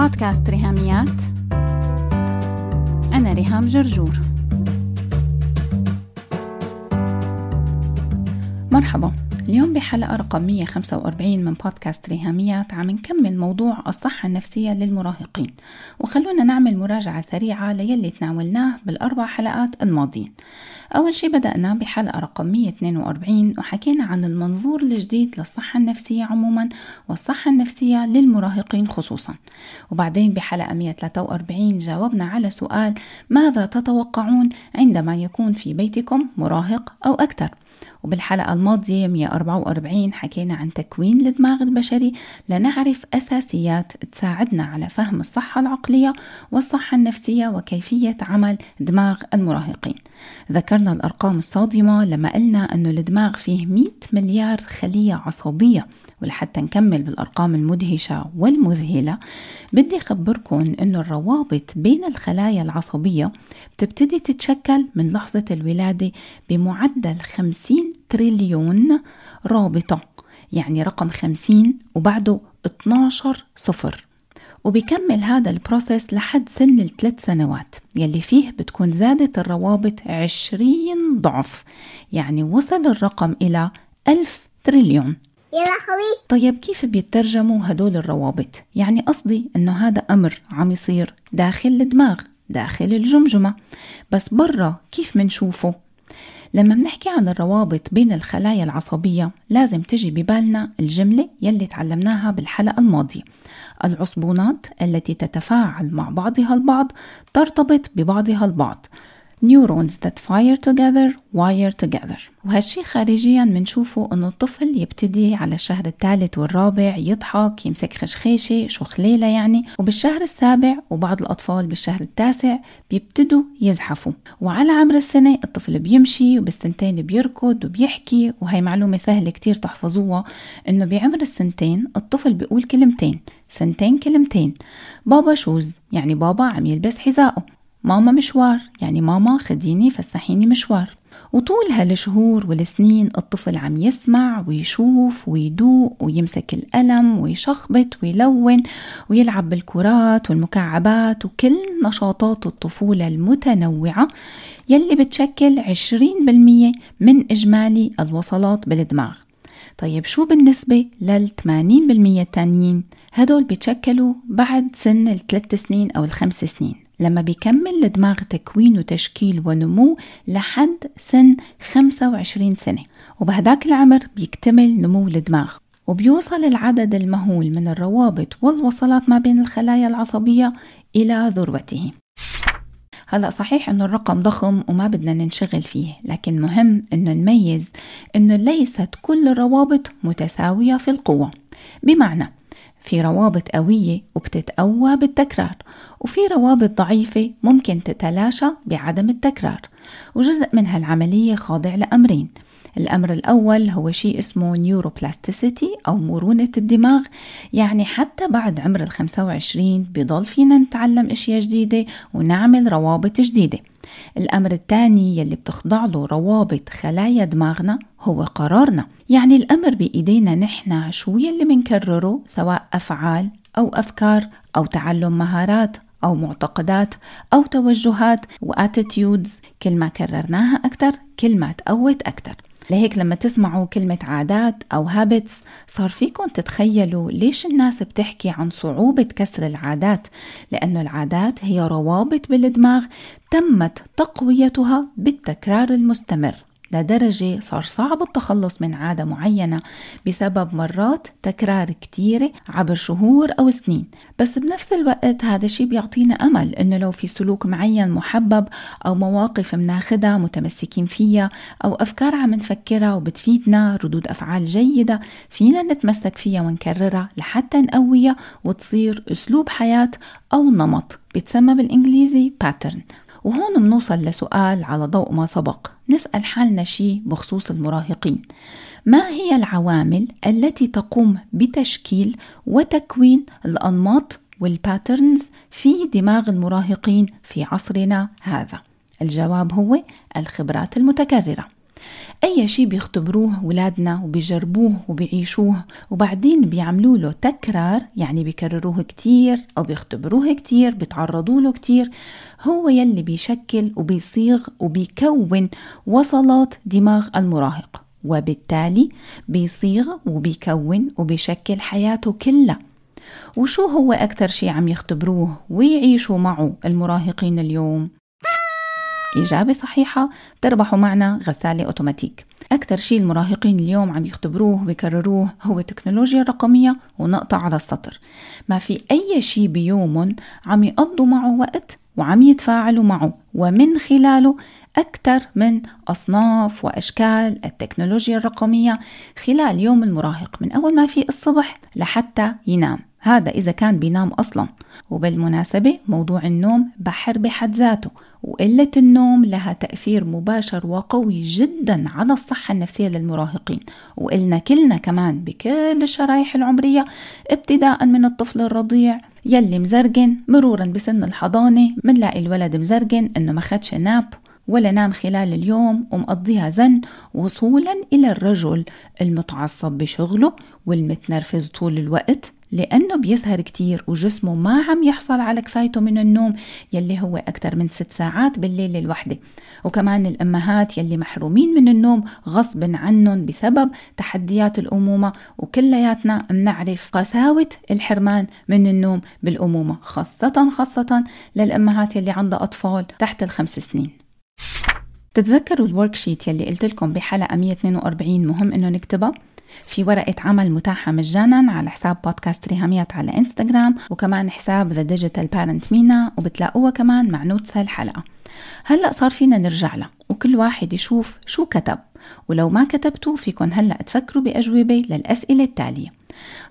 بودكاست ريهاميات. أنا ريهام جرجور. مرحبا. اليوم بحلقة رقم 145 من بودكاست ريهاميات عم نكمل موضوع الصحة النفسية للمراهقين. وخلونا نعمل مراجعة سريعة ليلي تناولناه بالأربع حلقات الماضيين. أول شي بدأنا بحلقة رقم 142 وحكينا عن المنظور الجديد للصحة النفسية عموما والصحة النفسية للمراهقين خصوصا. وبعدين بحلقة 143 جاوبنا على سؤال ماذا تتوقعون عندما يكون في بيتكم مراهق أو أكثر؟ وبالحلقة الماضية 144 حكينا عن تكوين الدماغ البشري لنعرف أساسيات تساعدنا على فهم الصحة العقلية والصحة النفسية وكيفية عمل دماغ المراهقين. ذكرنا الأرقام الصادمة لما قلنا أنه الدماغ فيه 100 مليار خلية عصبية. ولحتى نكمل بالأرقام المدهشة والمذهلة بدي أخبركم أنه الروابط بين الخلايا العصبية بتبتدي تتشكل من لحظة الولادة بمعدل 50 تريليون رابطة يعني رقم 50 وبعده 12 صفر. وبيكمل هذا البروسيس لحد سن الثلاث سنوات يلي فيه بتكون زادت الروابط 20 ضعف يعني وصل الرقم إلى ألف تريليون. يا لهوي طيب كيف بيترجموا هدول الروابط؟ يعني قصدي إنه هذا أمر عم يصير داخل الدماغ داخل الجمجمة بس برا كيف منشوفه؟ لما بنحكي عن الروابط بين الخلايا العصبية لازم تجي ببالنا الجملة يلي تعلمناها بالحلقة الماضية العصبونات التي تتفاعل مع بعضها البعض ترتبط ببعضها البعض neurons that fire together wire together. وهالشي خارجيا منشوفه إنه الطفل يبتدي على الشهر الثالث والرابع يضحك يمسك خشخيشة شخليلة يعني. وبالشهر السابع وبعض الأطفال بالشهر التاسع بيبتدوا يزحفوا. وعلى عمر السنة الطفل بيمشي وبالسنتين بيركض وبيحكي وهي معلومة سهلة كتير تحفظوها إنه بعمر السنتين الطفل بيقول كلمتين سنتين كلمتين. بابا شوز يعني بابا عم يلبس حذائه. ماما مشوار يعني ماما خديني فسحيني مشوار. وطول هالشهور والسنين الطفل عم يسمع ويشوف ويدوق ويمسك القلم ويشخبط ويلون ويلعب بالكرات والمكعبات وكل نشاطات الطفولة المتنوعة يلي بتشكل 20% من إجمالي الوصلات بالدماغ. طيب شو بالنسبة لل 80% التانيين؟ هدول بيتشكلوا بعد سن الثلاث سنين أو الخمس سنين. لما بيكمل الدماغ تكوين وتشكيل ونمو لحد سن 25 سنة وبهداك العمر بيكتمل نمو الدماغ. وبيوصل العدد المهول من الروابط والوصلات ما بين الخلايا العصبية إلى ذروته. هلا صحيح إنه الرقم ضخم وما بدنا ننشغل فيه لكن مهم إنه نميز إنه ليست كل الروابط متساوية في القوة. بمعنى في روابط قوية وبتتقوى بالتكرار وفي روابط ضعيفة ممكن تتلاشى بعدم التكرار وجزء من هالعملية خاضع لأمرين. الأمر الأول هو شيء اسمه نيوروبلاستيسيتي أو مرونة الدماغ يعني حتى بعد عمر ال 25 بضل فينا نتعلم أشياء جديدة ونعمل روابط جديدة. الأمر الثاني يلي بتخضع له روابط خلايا دماغنا هو قرارنا. يعني الأمر بإيدينا نحن شو يلي منكرره سواء أفعال أو أفكار أو تعلم مهارات أو معتقدات أو توجهات و attitudes كل ما كررناها أكثر كل ما تقوت أكثر لهيك لما تسمعوا كلمة عادات أو habits صار فيكم تتخيلوا ليش الناس بتحكي عن صعوبة كسر العادات؟ لأنه العادات هي روابط بالدماغ تمت تقويتها بالتكرار المستمر. لدرجة صار صعب التخلص من عادة معينة بسبب مرات تكرار كتيرة عبر شهور أو سنين. بس بنفس الوقت هذا الشيء بيعطينا أمل إنه لو في سلوك معين محبب أو مواقف مناخدها متمسكين فيها أو أفكار عم نفكرها وبتفيدنا ردود أفعال جيدة فينا نتمسك فيها ونكررها لحتى نقويها وتصير أسلوب حياة أو نمط بتسمى بالإنجليزي pattern. وهون منوصل لسؤال على ضوء ما سبق. نسأل حالنا شيء بخصوص المراهقين. ما هي العوامل التي تقوم بتشكيل وتكوين الأنماط والباترنز في دماغ المراهقين في عصرنا هذا؟ الجواب هو الخبرات المتكررة. أي شيء بيختبروه ولادنا وبيجربوه وبيعيشوه وبعدين بيعملوا له تكرار يعني بيكرروه كتير أو بيختبروه كتير بيتعرضوا له كتير هو يلي بيشكل وبيصيغ وبيكون وصلات دماغ المراهق وبالتالي بيصيغ وبيكون وبيشكل حياته كلها وشو هو أكثر شيء عم يختبروه ويعيشوا معه المراهقين اليوم؟ إجابة صحيحة تربحوا معنا غسالة أوتوماتيك. أكثر شيء المراهقين اليوم عم يختبروه ويكرروه هو التكنولوجيا الرقمية ونقطة على السطر. ما في أي شيء بيوم عم يقضوا معه وقت وعم يتفاعلوا معه ومن خلاله أكثر من أصناف وأشكال التكنولوجيا الرقمية خلال يوم المراهق من أول ما في الصبح لحتى ينام. هذا إذا كان بينام أصلا. وبالمناسبة موضوع النوم بحر بحد ذاته وقلة النوم لها تأثير مباشر وقوي جدا على الصحة النفسية للمراهقين. وقلنا كلنا كمان بكل الشرايح العمرية ابتداء من الطفل الرضيع يلي مزرقن مرورا بسن الحضانة منلاقي الولد مزرقن إنه ما خدش ناب ولا نام خلال اليوم ومقضيها زن وصولا إلى الرجل المتعصب بشغله والمتنرفز طول الوقت. لأنه بيسهر كتير وجسمه ما عم يحصل على كفايته من النوم يلي هو أكثر من ست ساعات بالليل الوحدة. وكمان الأمهات يلي محرومين من النوم غصب عنهم بسبب تحديات الأمومة وكلياتنا بنعرف قساوة الحرمان من النوم بالأمومة خاصة خاصة للأمهات يلي عندها أطفال تحت الخمس سنين. تتذكروا ال worksheet يلي قلت لكم بحلقة 142 مهم إنه نكتبها؟ في ورقة عمل متاحة مجانا على حساب بودكاست ريهاميات على إنستغرام وكمان حساب The Digital Parent MENA وبتلاقوها كمان مع notes هالحلقة. هلأ صار فينا نرجع لها وكل واحد يشوف شو كتب. ولو ما كتبتوا فيكن هلأ تفكروا بأجوبة للأسئلة التالية.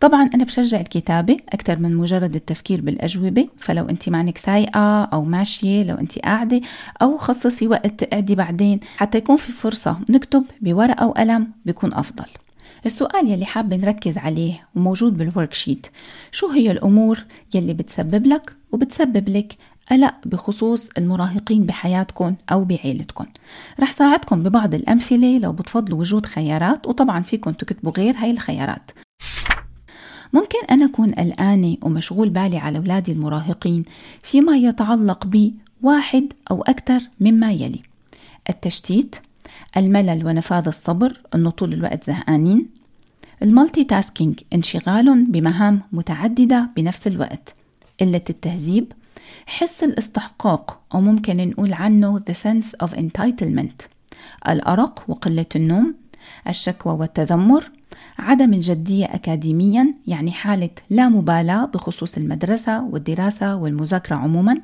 طبعا أنا بشجع الكتابة أكثر من مجرد التفكير بالأجوبة فلو أنت مانك سايقة أو ماشية لو أنت قاعدة أو خصصي وقت تقعدي بعدين حتى يكون في فرصة نكتب بورقة وقلم بيكون أفضل. السؤال يلي حابة نركز عليه وموجود بال worksheet شو هي الأمور يلي بتسبب لك وبتسبب لك قلق بخصوص المراهقين بحياتكم أو بعيلتكم رح ساعدكم ببعض الأمثلة لو بتفضلوا وجود خيارات وطبعا فيكم تكتبوا غير هاي الخيارات. ممكن أنا أكون قلقانة ومشغول بالي على أولادي المراهقين فيما يتعلق بواحد أو أكثر مما يلي. التشتيت الملل ونفاذ الصبر أنه طول الوقت زهقانين. المالتي تاسكينج انشغال بمهام متعددة بنفس الوقت. قلة التهذيب حس الاستحقاق أو ممكن نقول عنه the sense of entitlement. الأرق وقلة النوم الشكوى والتذمر عدم الجدية أكاديميا يعني حالة لا مبالاة بخصوص المدرسة والدراسة والمذاكرة عموما.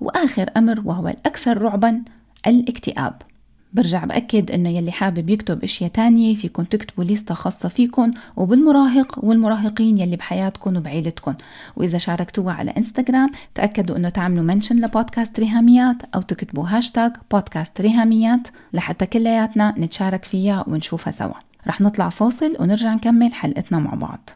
وآخر أمر وهو الأكثر رعبا الاكتئاب. برجع بأكد إنه يلي حابب يكتب أشياء تانية فيكن تكتبوا ليستة خاصة فيكن وبالمراهق والمراهقين يلي بحياتكن وبعيلتكن. وإذا شاركتوها على إنستغرام تأكدوا إنه تعملوا mention لبودكاست ريهاميات أو تكتبوا hashtag podcast ريهاميات لحتى كلياتنا نتشارك فيها ونشوفها سوا. رح نطلع فاصل ونرجع نكمل حلقتنا مع بعض.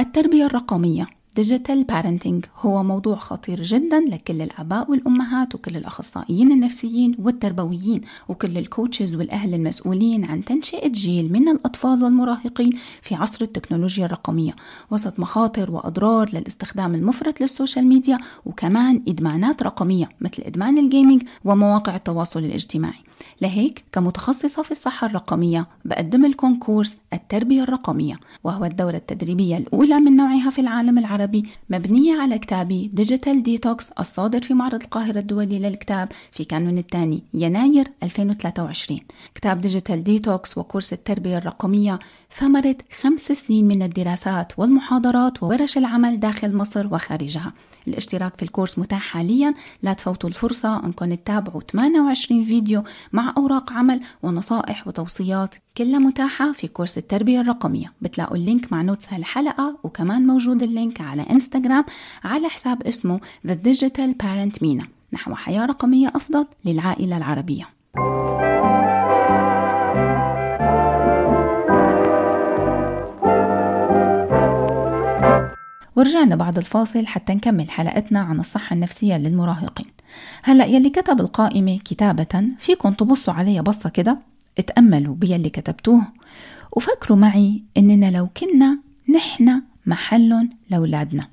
التربية الرقمية. Digital parenting هو موضوع خطير جدا لكل الآباء والأمهات وكل الأخصائيين النفسيين والتربويين وكل ال coaches والأهل المسؤولين عن تنشئة جيل من الأطفال والمراهقين في عصر التكنولوجيا الرقمية. وسط مخاطر وأضرار للاستخدام المفرط لل social media وكمان إدمانات رقمية مثل إدمان ال gaming ومواقع التواصل الاجتماعي. لهيك كمتخصصة في الصحة الرقمية بقدم لكم course التربية الرقمية وهو الدورة التدريبية الأولى من نوعها في العالم العربي. مبنية على كتابي Digital Detox الصادر في معرض القاهرة الدولي للكتاب في كانون الثاني يناير 2023 كتاب Digital Detox و course التربية الرقمية ثمرة خمس سنين من الدراسات والمحاضرات وورش العمل داخل مصر وخارجها. الاشتراك في ال course متاح حاليا. لا تفوتوا الفرصة. أنكم تتابعوا 28 فيديو مع أوراق عمل ونصائح وتوصيات كلها متاحة في course التربية الرقمية. بتلاقوا ال link مع notes هالحلقة وكمان موجود ال link على انستغرام على حساب اسمه The Digital Parent Mina نحو حياة رقمية أفضل للعائلة العربية. ورجعنا بعد الفاصل حتى نكمل حلقتنا عن الصحة النفسية للمراهقين. هلأ يلي كتب القائمة كتابة فيكم تبصوا عليها بصة كده. اتأملوا باللي كتبتوه. وفكروا معي إننا لو كنا نحن محل لأولادنا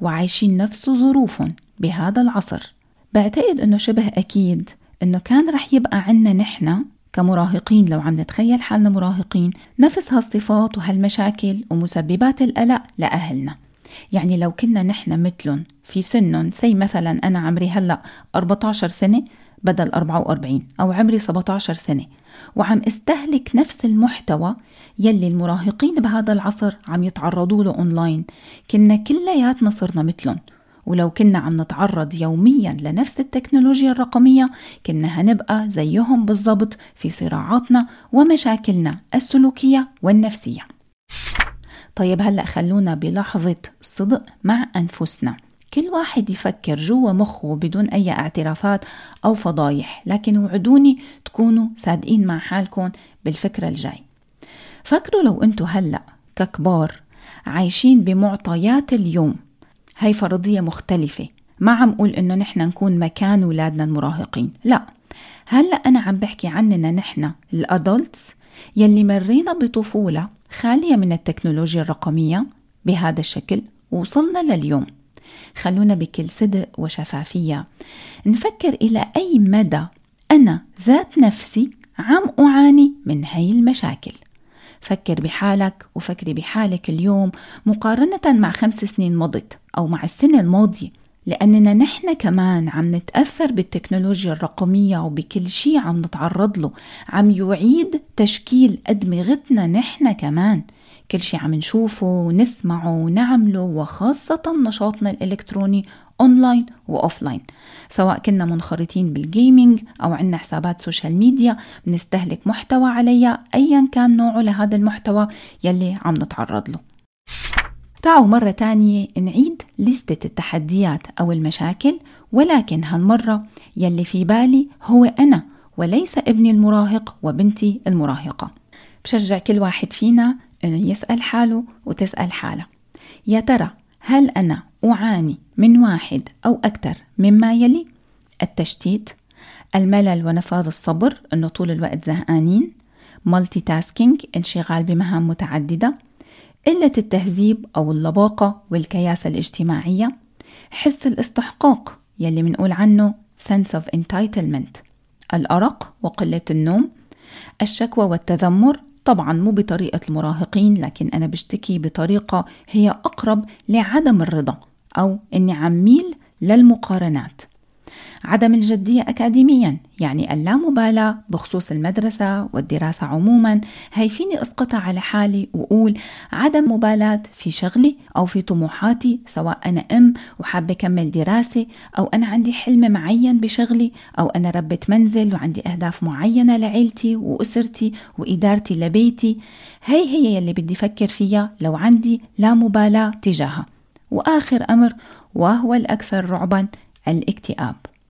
وعايشين نفس ظروفهم بهذا العصر. بعتقد إنه شبه أكيد إنه كان رح يبقى عنا نحن كمراهقين لو عم نتخيل حالنا مراهقين نفس هالصفات وهالمشاكل ومسببات القلق لأهلنا. يعني لو كنا نحن مثلهم في سنهم سي مثلا أنا عمري هلأ 14 سنة بدل 44 أو عمري 17 سنة. وعم استهلك نفس المحتوى يلي المراهقين بهذا العصر عم يتعرضوا له أونلاين. كنا كلياتنا صرنا مثلهم. ولو كنا عم نتعرض يوميا لنفس التكنولوجيا الرقمية كنا هنبقى زيهم بالضبط في صراعاتنا ومشاكلنا السلوكية والنفسية. طيب هلأ خلونا بلحظة صدق مع أنفسنا. كل واحد يفكر جوا مخه بدون أي اعترافات أو فضايح لكن وعدوني تكونوا صادقين مع حالكم بالفكرة الجاي. فكروا لو أنتوا هلأ ككبار عايشين بمعطيات اليوم هاي فرضية مختلفة. ما عم قول إنه نحن نكون مكان أولادنا المراهقين لا. هلأ أنا عم بحكي عننا نحن الأدلتس يلي مرينا بطفولة خالية من التكنولوجيا الرقمية بهذا الشكل وصلنا لليوم. خلونا بكل صدق وشفافية. نفكر إلى أي مدى أنا ذات نفسي عم أعاني من هاي المشاكل. فكر بحالك وفكري بحالك اليوم مقارنة مع خمس سنين مضت أو مع السنة الماضية لأننا نحن كمان عم نتأثر بالتكنولوجيا الرقمية وبكل شيء عم نتعرض له. عم يعيد تشكيل أدمغتنا نحن كمان. كل شيء عم نشوفه ونسمعه ونعمله وخاصة نشاطنا الإلكتروني online و offline سواء كنا منخرطين بال gaming أو عنا حسابات social media بنستهلك محتوى عليها أيا كان نوعه لهذا المحتوى يلي عم نتعرض له. تعالوا مرة تانية نعيد لليستة التحديات أو المشاكل ولكن هالمرة يلي في بالي هو أنا وليس ابني المراهق وبنتي المراهقة. بشجع كل واحد فينا يسأل حاله وتسأل حالها يا ترى هل أنا أعاني من واحد أو أكثر مما يلي؟ التشتيت الملل ونفاذ الصبر أنه طول الوقت زهقانين مالتي تاسكينج انشغال بمهام متعددة قلة التهذيب أو اللباقة والكياسة الاجتماعية حس الاستحقاق يلي منقول عنه sense of entitlement الأرق وقلة النوم الشكوى والتذمر طبعا مو بطريقة المراهقين لكن أنا بشتكي بطريقة هي أقرب لعدم الرضا أو إني عميل للمقارنات. عدم الجدية أكاديميا يعني اللامبالاة بخصوص المدرسة والدراسة عموما. هي فيني أسقطها على حالي وأقول عدم مبالاة في شغلي أو في طموحاتي سواء أنا أم وحابة أكمل دراسة أو أنا عندي حلم معين بشغلي أو أنا ربة منزل وعندي أهداف معينة لعيلتي وأسرتي وإدارتي لبيتي. هي هي يلي بدي فكر فيها لو عندي لا مبالاة تجاهها. وآخر أمر وهو الأكثر رعبا الاكتئاب.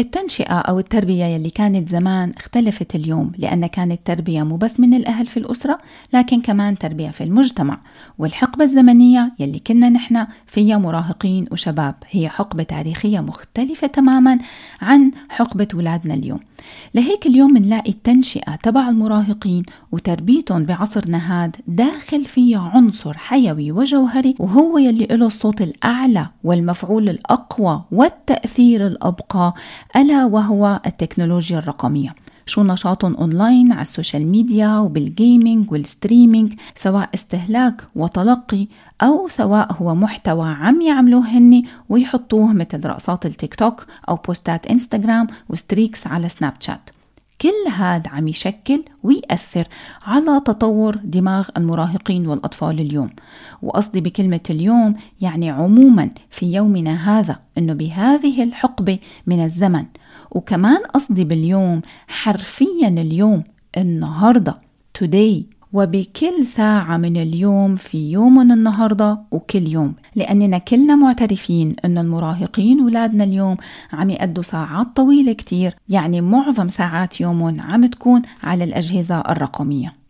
التنشئة أو التربية يلي كانت زمان اختلفت اليوم لأن كانت تربية مو بس من الأهل في الأسرة لكن كمان تربية في المجتمع. والحقبة الزمنية يلي كنا نحن فيها مراهقين وشباب هي حقبة تاريخية مختلفة تماما عن حقبة ولادنا اليوم. لهيك اليوم نلاقي التنشئة تبع المراهقين وتربيتهم بعصرنا هاد داخل فيها عنصر حيوي وجوهري وهو يلي له الصوت الأعلى والمفعول الأقوى والتأثير الأبقى ألا وهو التكنولوجيا الرقمية. شو نشاطهم أونلاين على ال social media وبال gaming وال streaming سواء استهلاك وتلقي أو سواء هو محتوى عم يعملوه هني ويحطوه مثل رقصات التيك توك أو posts ات إنستغرام و streaks على سناب شات. كل هذا عم يشكل ويأثر على تطور دماغ المراهقين والأطفال اليوم. وقصدي بكلمة اليوم يعني عموما في يومنا هذا أنه بهذه الحقبة من الزمن. وكمان قصدي باليوم حرفيا اليوم النهاردة today وبكل ساعة من اليوم في يوم النهاردة وكل يوم لأننا كلنا معترفين أن المراهقين ولادنا اليوم عم يقضوا ساعات طويلة كتير يعني معظم ساعات يومهم عم تكون على الأجهزة الرقمية.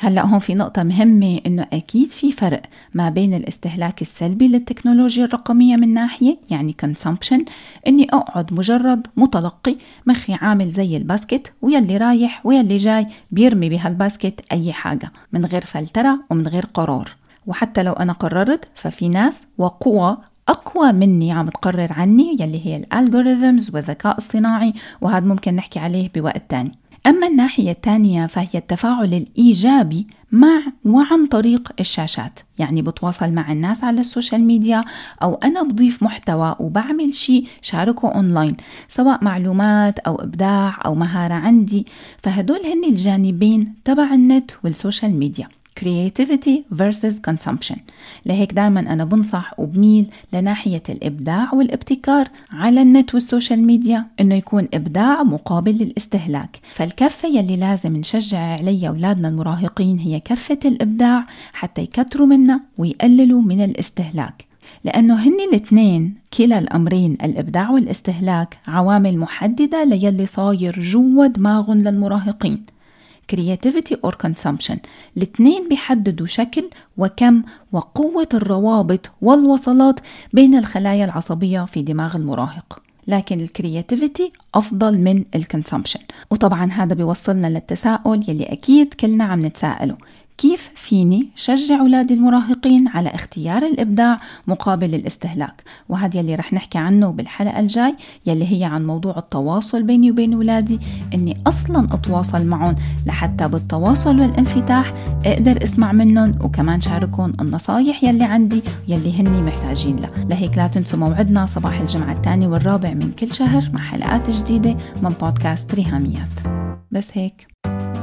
هلا هون في نقطة مهمة إنه أكيد في فرق ما بين الاستهلاك السلبي للتكنولوجيا الرقمية من ناحية يعني consumption إني أقعد مجرد متلقي مخي عامل زي ال basket ويلي رايح ويلي جاي بيرمي بهال basket أي حاجة من غير فلترة ومن غير قرار. وحتى لو أنا قررت ففي ناس وقوى أقوى مني عم تقرر عني يلي هي ال algorithms والذكاء الصناعي وهذا ممكن نحكي عليه بوقت تاني. أما الناحية الثانية فهي التفاعل الإيجابي مع وعن طريق الشاشات يعني بتواصل مع الناس على ال social media أو أنا بضيف محتوى وبعمل شيء شاركه أونلاين سواء معلومات أو إبداع أو مهارة عندي فهدول هن الجانبين تبع ال net وال social media. Creativity versus consumption. لهيك دائما أنا بنصح وبميل لناحية الإبداع والابتكار على ال net وال social media إنه يكون إبداع مقابل للاستهلاك. فالكفة يلي لازم نشجع عليها أولادنا المراهقين هي كفة الإبداع حتى يكتروا منا ويقللوا من الاستهلاك. لأنه هن الاثنين كلا الأمرين الإبداع والاستهلاك عوامل محددة ليلي صاير جوا دماغهم للمراهقين. Creativity or consumption. الاثنين بيحددوا شكل وكم وقوة الروابط والوصلات بين الخلايا العصبية في دماغ المراهق. لكن ال creativity أفضل من ال consumption وطبعا هذا بيوصلنا للتساؤل يلي أكيد كلنا عم نتساءله. كيف فيني شجع أولادي المراهقين على اختيار الإبداع مقابل الاستهلاك؟ وهذا يلي رح نحكي عنه بالحلقة الجاي يلي هي عن موضوع التواصل بيني وبين أولادي إني أصلا أتواصل معهم لحتى بالتواصل والانفتاح أقدر أسمع منهم وكمان شاركهم النصايح يلي عندي يلي هني محتاجين لها لهيك لا تنسوا موعدنا صباح الجمعة الثاني والرابع من كل شهر مع حلقات جديدة من بودكاست ريهاميات. بس هيك.